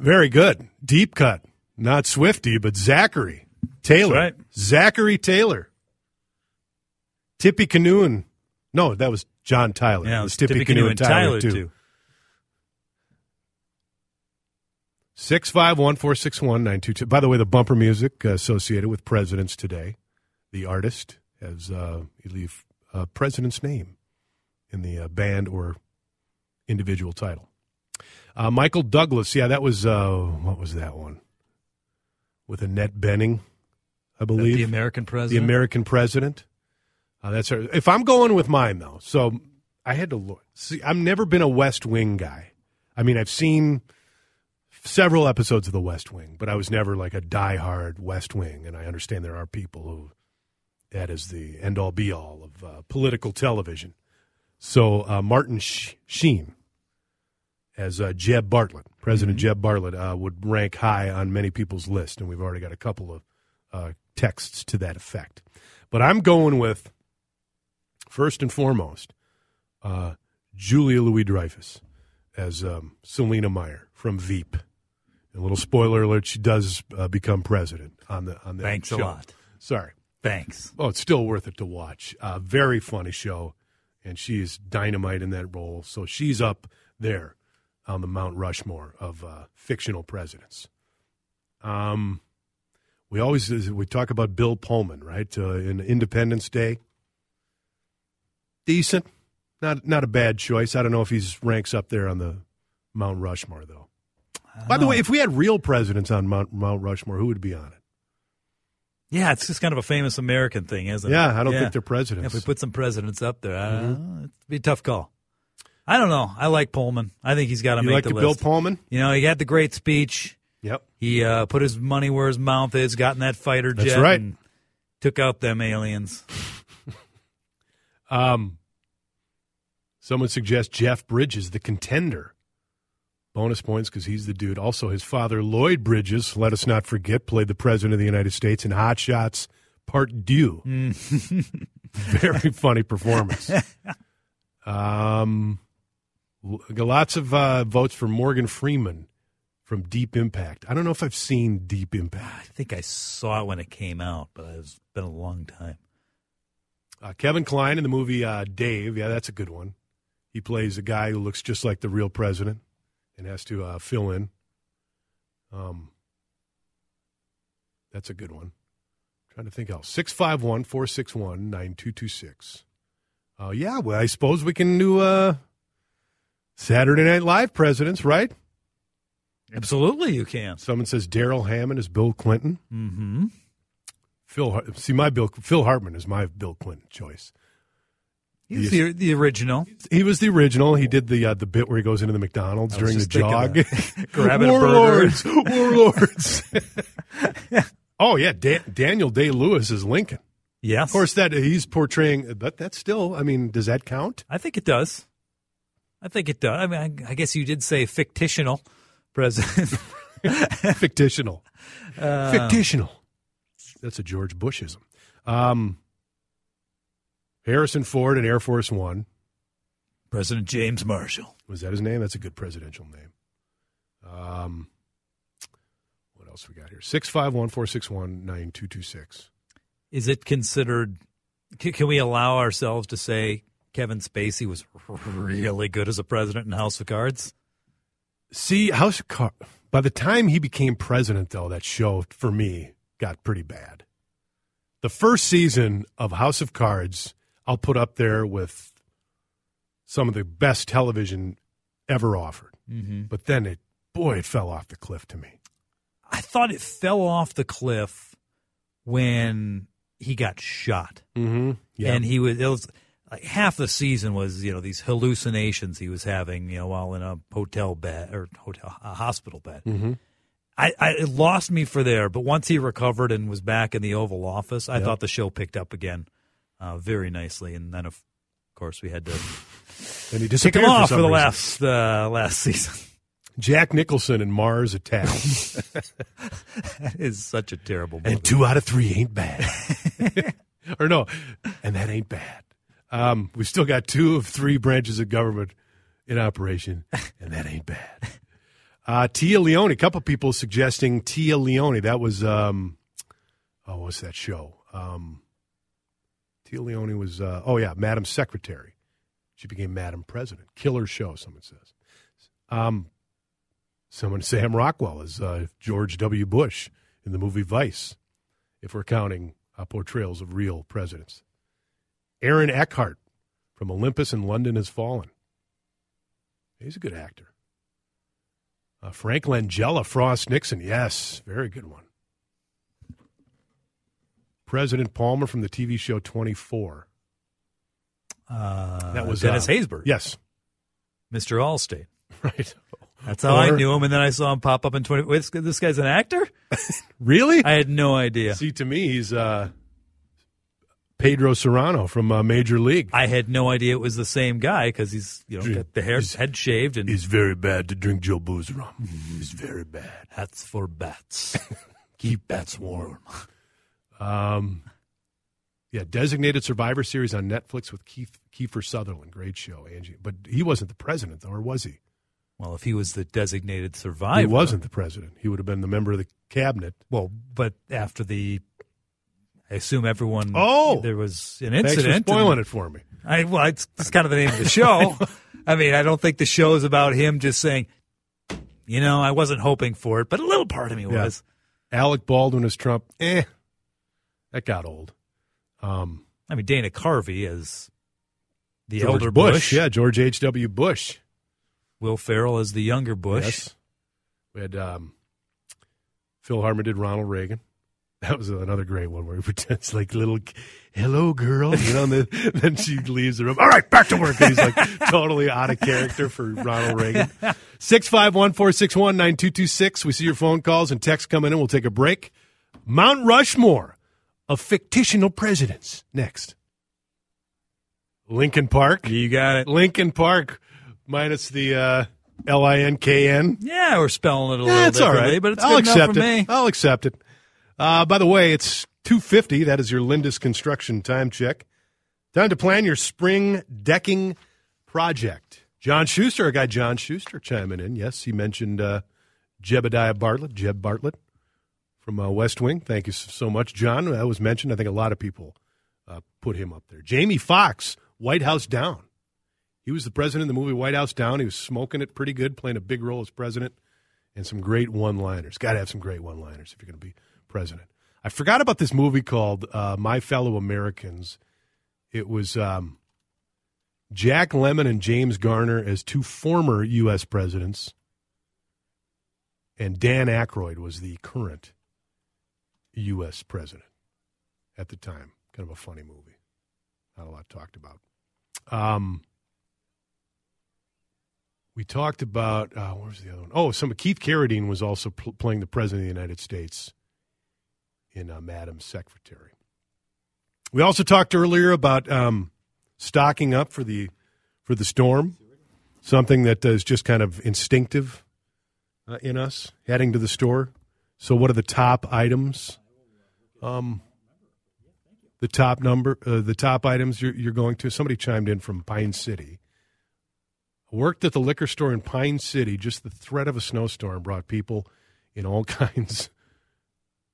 Very good. Deep cut. Not Swifty, but Zachary Taylor. right. Zachary Taylor. Tippecanoe and No, that was John Tyler. Yeah, it was Tippy, Canoe and Tyler, too. too. Six five one four six one nine two two. By the way, the bumper music associated with Presidents Today, the artist has uh, you leave uh, president's name in the uh, band or individual title. Uh, Michael Douglas, yeah, that was uh, what was that one with Annette Bening, I believe. The American president. the. American president. Uh, that's her. If I'm going with mine though, so I had to look. See, I've never been a West Wing guy. I mean, I've seen several episodes of The West Wing, but I was never like a diehard West Wing. And I understand there are people who that is the end all be all of uh, political television. So uh, Martin Sh- Sheen as uh, Jeb Bartlet, President Jeb Bartlet, uh, would rank high on many people's list, and we've already got a couple of uh, texts to that effect. But I'm going with first and foremost uh, Julia Louis-Dreyfus as um, Selina Meyer from Veep. A little spoiler alert: she does uh, become president on the on the Thanks show. a lot. Sorry. Thanks. Oh, it's still worth it to watch. Uh, very funny show, and she's dynamite in that role. So she's up there on the Mount Rushmore of uh, fictional presidents. Um, we always we talk about Bill Pullman, right? Uh, in Independence Day, decent, not not a bad choice. I don't know if he's ranks up there on the Mount Rushmore though. By the way, if we had real presidents on Mount, Mount Rushmore, who would be on it? Yeah, it's just kind of a famous American thing, isn't it? Yeah, I don't think they're presidents. If we put some presidents up there, uh, it'd be a tough call. I don't know. I like Pullman. I think he's got to make like the the Bill. Pullman? You know, he had the great speech. Yep. He uh, put his money where his mouth is, got in that fighter jet, That's right. and took out them aliens. Um, someone suggests Jeff Bridges, the contender. Bonus points because he's the dude. Also, his father, Lloyd Bridges, let us not forget, played the President of the United States in Hot Shots Part Deux. Very funny performance. Um, lots of uh, votes for Morgan Freeman from Deep Impact. I don't know if I've seen Deep Impact. I think I saw it when it came out, but it's been a long time. Uh, Kevin Kline in the movie uh, Dave. Yeah, that's a good one. He plays a guy who looks just like the real president and has to uh, fill in. Um, that's a good one. I'm trying to think else. 651 461 9226. Uh, yeah, well, I suppose we can do uh, Saturday Night Live presidents, right? Absolutely, you can. Someone says Darrell Hammond is Bill Clinton. Mm-hmm. Phil, see, my Bill, Phil Hartman is my Bill Clinton choice. He's the, the original. He was the original. He did the uh, the bit where he goes into the McDonald's during the jog. Grabbing warlords, warlords. oh yeah, Dan- Daniel Day-Lewis is Lincoln. Yes. Of course, that he's portraying, but that's still. I mean, does that count? I think it does. I think it does. I mean, I, I guess you did say fictional president. Fictitional. Fictitional. That's a George Bushism. Um, Harrison Ford in Air Force One. President James Marshall. Was that his name? That's a good presidential name. Um, what else we got here? 651 461 9226. Is it considered? Can we allow ourselves to say Kevin Spacey was really good as a president in House of Cards? See, House of Cards. By the time he became president, though, that show for me got pretty bad. The first season of House of Cards, I'll put up there with some of the best television ever offered. Mm-hmm. But then it, boy, it fell off the cliff to me. I thought it fell off the cliff when he got shot, Mm-hmm. Yeah. and he was. It was like half the season was you know these hallucinations he was having you know while in a hotel bed or hotel a hospital bed. Mhm. I, I it lost me for there, but once he recovered and was back in the Oval Office, I Yep. thought the show picked up again uh, very nicely, and then of course we had to and he kick him off some for the reason. last uh, last season. Jack Nicholson and Mars Attacks. that is such a terrible movie. and two out of three ain't bad. or no, and that ain't bad. Um, we've still got two of three branches of government in operation, and that ain't bad. Uh, Téa Leoni, a couple people suggesting Téa Leoni. That was, um, oh, what's that show? Um, Téa Leoni was, uh, oh, yeah, Madam Secretary. She became Madam President. Killer show, someone says. Um, someone, Sam Rockwell, is uh, George W. Bush in the movie Vice, if we're counting uh, portrayals of real presidents. Aaron Eckhart from Olympus in London Has Fallen. He's a good actor. Uh, Frank Langella, Frost Nixon. Yes, very good one. President Palmer from the TV show 24. Uh, That was Dennis uh, Haysbert, Yes, Mr. Allstate. right. That's how I knew him, and then I saw him pop up in twenty. Wait, this, this guy's an actor? Really? I had no idea. See, to me, he's uh, Pedro Serrano from uh, Major League. I had no idea it was the same guy because he's you know got the hair He's- head shaved and He's very bad to drink Jobu's rum. He's very bad. hats for bats. Keep bats warm. Um, yeah, Designated Survivor series on Netflix with Keith Kiefer Sutherland. Great show, Angie. But he wasn't the president, though, or was he? Well, if he was the designated survivor, He wasn't the president. He would have been the member of the cabinet. Well, but after the, I assume everyone. Oh! there was an Thanks for incident. spoiling and it for me. I well, it's, it's kind of the name of the show. I mean, I don't think the show is about him just saying, you know, I wasn't hoping for it, but a little part of me Yeah. was. Alec Baldwin as Trump. Eh, that got old. Um, I mean, Dana Carvey as the George elder Bush. Bush. Yeah, George H. W. Bush. Will Ferrell as the younger Bush. Yes. We had um, Phil Hartman did Ronald Reagan. That was another great one where he pretends like little hello girl, you know, and then, then she leaves the room. All right, back to work. And he's like totally out of character for Ronald Reagan. 651 461 9226. We see your phone calls and texts coming in. We'll take a break. Mount Rushmore of fictional presidents. Next. Lincoln Park. You got it. Lincoln Park minus the uh, L I N K N. Yeah, we're spelling it a little That's all differently, right, but it's I'll enough accept for it. me. I'll accept it. Uh, by the way, it's two fifty. That is your Lindus Construction time check. Time to plan your spring decking project. John Schuster, our guy John Schuster, chiming in. Yes, he mentioned uh, Jebediah Bartlet, Jeb Bartlet from uh, West Wing. Thank you so much, John. That was mentioned. I think a lot of people uh, put him up there. Jamie Foxx, White House Down. He was the president of the movie White House Down. He was smoking it pretty good, playing a big role as president, and some great one-liners. Got to have some great one-liners if you're going to be president. I forgot about this movie called uh, My Fellow Americans. It was um, Jack Lemmon and James Garner as two former U.S. presidents, and Dan Aykroyd was the current U.S. president at the time. Kind of a funny movie. Not a lot talked about. Um, we talked about uh, what was the other one? Oh, some Keith Carradine was also pl- playing the president of the United States in uh, Madam Secretary. We also talked earlier about um, stocking up for the for the storm, something that is just kind of instinctive uh, in us heading to the store. So, what are the top items? Um, the top number, uh, the top items you're, you're going to. Somebody chimed in from Pine City. Worked at the liquor store in Pine City. Just the threat of a snowstorm brought people in all kinds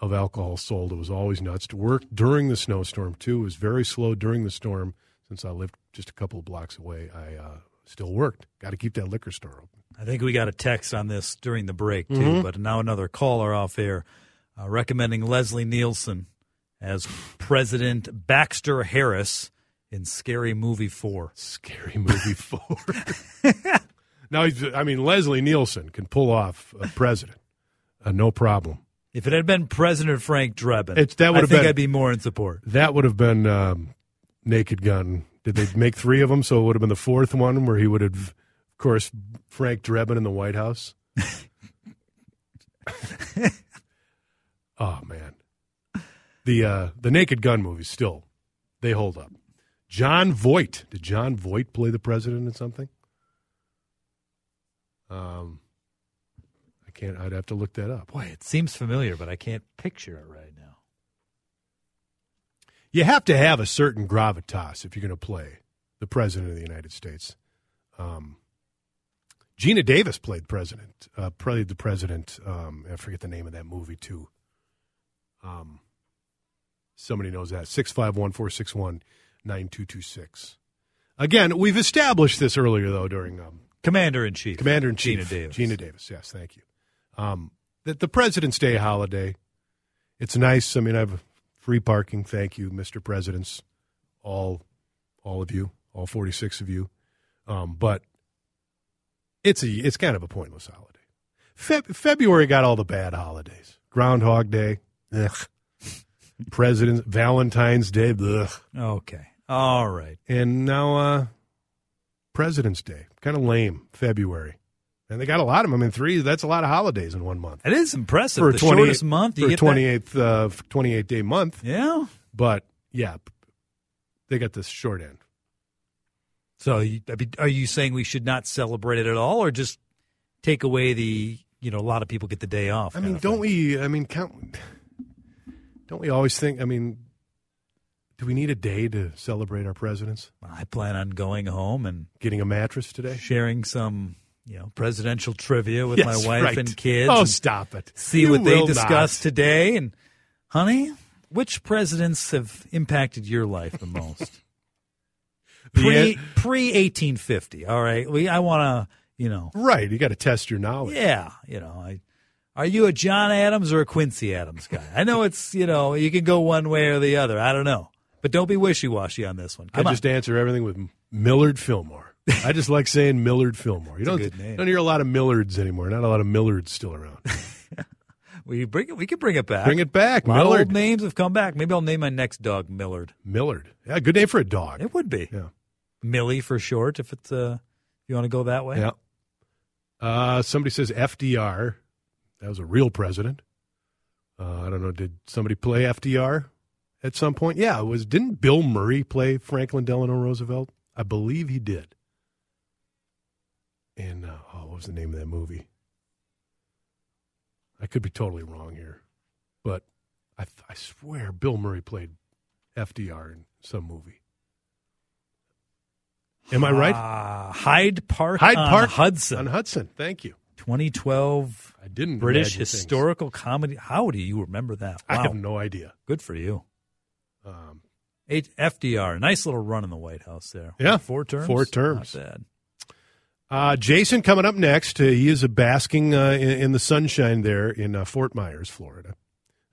of alcohol sold. It was always nuts. To work during the snowstorm too it was very slow during the storm. Since I lived just a couple of blocks away, I uh, still worked. Got to keep that liquor store open. I think we got a text on this during the break too, Mhm. but now another caller off air uh, recommending Leslie Nielsen as President Baxter Harris in Scary Movie Four. Scary Movie Four. now, he's, I mean, Leslie Nielsen can pull off a president, uh, no problem. If it had been President Frank Drebin, It's- that I would have think been- I'd be more in support. That would have been um, Naked Gun. Did they make three of them? So it would have been the fourth one where he would have, of course, Frank Drebin in the White House. oh man, the uh, the Naked Gun movies still they hold up. Jon Voight did Jon Voight play the president in something? Um, I can't. I'd have to look that up. Boy, it seems familiar, but I can't picture it right now. you have to have a certain gravitas if you're going to play the president of the United States. Um, Geena Davis played president, uh, played the president. Um, I forget the name of that movie too. Um, somebody knows that six five one four six one nine two two six. Again, we've established this earlier though during um, Commander in Chief, Commander in Chief Geena Davis. Geena Davis. Yes, thank you. Um, the, the President's Day holiday. It's nice. I mean, I have free parking. Thank you, Mr. Presidents, all, all of you, all forty six of you. Um, but it's a it's kind of a pointless holiday. Feb- February got all the bad holidays. Groundhog Day. Ugh. President's Valentine's Day. Ugh. Okay, all right. And now uh President's Day. Kind of lame, February. And they got a lot of them. I mean, three, that's a lot of holidays in one month. It is impressive. For a the 28 shortest month, you for get that? 28th, uh, 28 day month. Yeah. But yeah, they got this short end. So, you- I mean, are you saying we should not celebrate it at all, or just take away the? You know, a lot of people get the day off. I mean, don't thing? we, I mean, count, don't we always think, I mean, do we need a day to celebrate our presidents? I plan on going home and Getting a mattress today? sharing some, you know, presidential trivia with Yes, my wife right. and kids. Oh, and stop it. See You what they discussed not. today. And, honey, which presidents have impacted your life the most? Pre an- pre eighteen fifty. All right, we I want to you know Right. You got to test your knowledge. yeah you know I. Are you a John Adams or a Quincy Adams guy? I know it's you know you can go one way or the other. I don't know, but don't be wishy washy on this one. Come I on. just answer everything with Millard Fillmore. I just like saying Millard Fillmore. You don't, don't hear a lot of Millards anymore. Not a lot of Millards still around. we bring it. We can bring it back. Bring it back, A Millard. old names have come back. Maybe I'll name my next dog Millard. Millard. Yeah, good name for a dog. It would be Yeah. Millie for short if it's uh you want to go that way. Yeah. Uh, somebody says FDR. That was a real president. Uh, I don't know. Did somebody play FDR at some point? Yeah, it was. Didn't Bill Murray play Franklin Delano Roosevelt? I believe he did. And uh, oh, what was the name of that movie? I could be totally wrong here, but I, I swear Bill Murray played FDR in some movie. Am I right? Uh, Hyde Park Hyde on Park Hudson. On Hudson. Thank you. 2012 I didn't British imagine things. historical comedy. How do you remember that? I have no idea. Good for you. Um, Eight, FDR, nice little run in the White House there. Yeah, four terms. four terms. Not bad. Uh, Jason coming up next. Uh, he is a basking uh, in, in the sunshine there in uh, Fort Myers, Florida,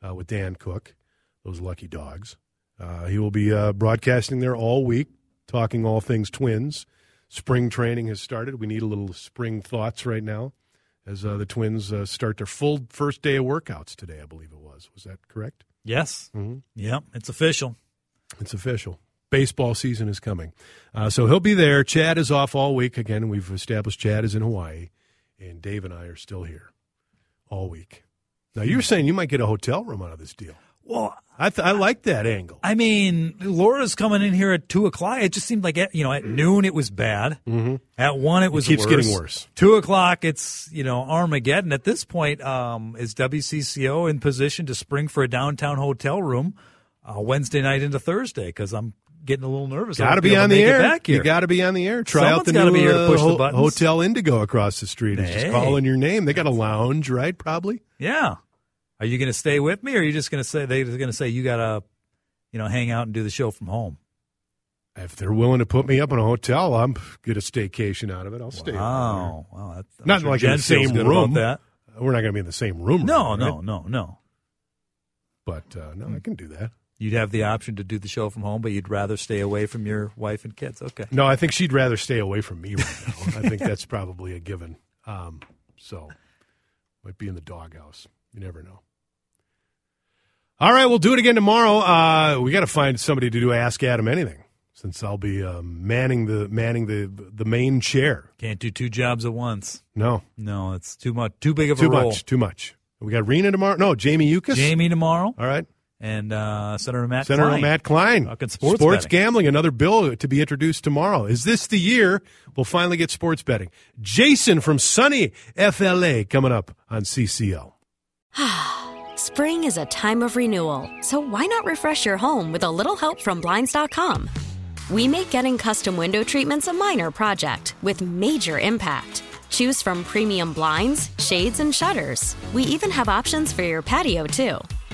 uh, with Dan Cook, those lucky dogs. Uh, he will be uh, broadcasting there all week, talking all things twins. Spring training has started. We need a little spring thoughts right now as uh, the twins uh, start their full first day of workouts today, I believe it was. Was that correct? Yes. Mhm. Yep. It's official. It's official. Baseball season is coming. Uh, so he'll be there. Chad is off all week. Again, we've established Chad is in Hawaii, and Dave and I are still here all week. Now, you're saying you might get a hotel room out of this deal. Well, I th- I like that angle. I mean, Laura's coming in here at two o'clock. It just seemed like at, you know at noon it was bad. Mm-hmm. At one it was keeps worse. getting worse. Two o'clock it's you know Armageddon. At this point, um, is WCCO in position to spring for a downtown hotel room uh, Wednesday night into Thursday? Because I'm getting a little nervous. Got to be on the air. You got to be on the air. Try out the new be here to uh, the buttons. Hotel Indigo across the street. It's just calling your name. They got a lounge, right? Probably. yeah. Are you going to stay with me, or are you just going to say they're going to say you got to, you know, hang out and do the show from home? If they're willing to put me up in a hotel, I'm get a staycation out of it. I'll stay. over Wow, wow, that, I'm Not sure like in the same room. That. We're not going to be in the same room. No, right? no, no, no. But uh, no, I can do that. You'd have the option to do the show from home, but you'd rather stay away from your wife and kids. Okay. No, I think she'd rather stay away from me right now. I think that's probably a given. Um, so might be in the doghouse. You never know. All right, we'll do it again tomorrow. Uh, we got to find somebody to do Ask Adam Anything, since I'll be uh, manning the manning the the main chair. Can't do two jobs at once. No, No, it's too much. Too big of too a role. much, too much. We got Rena tomorrow. No, Jamie Yuccas. Jamie tomorrow All right, and uh, Senator Matt Senator Klein. Matt Klein. Talking sports betting. gambling, another bill to be introduced tomorrow. Is this the year we'll finally get sports betting? Jason from sunny FLA coming up on CCO. Spring is a time of renewal, so why not refresh your home with a little help from Blinds.com? We make getting custom window treatments a minor project with major impact. Choose from premium blinds, shades, and shutters. We even have options for your patio, too.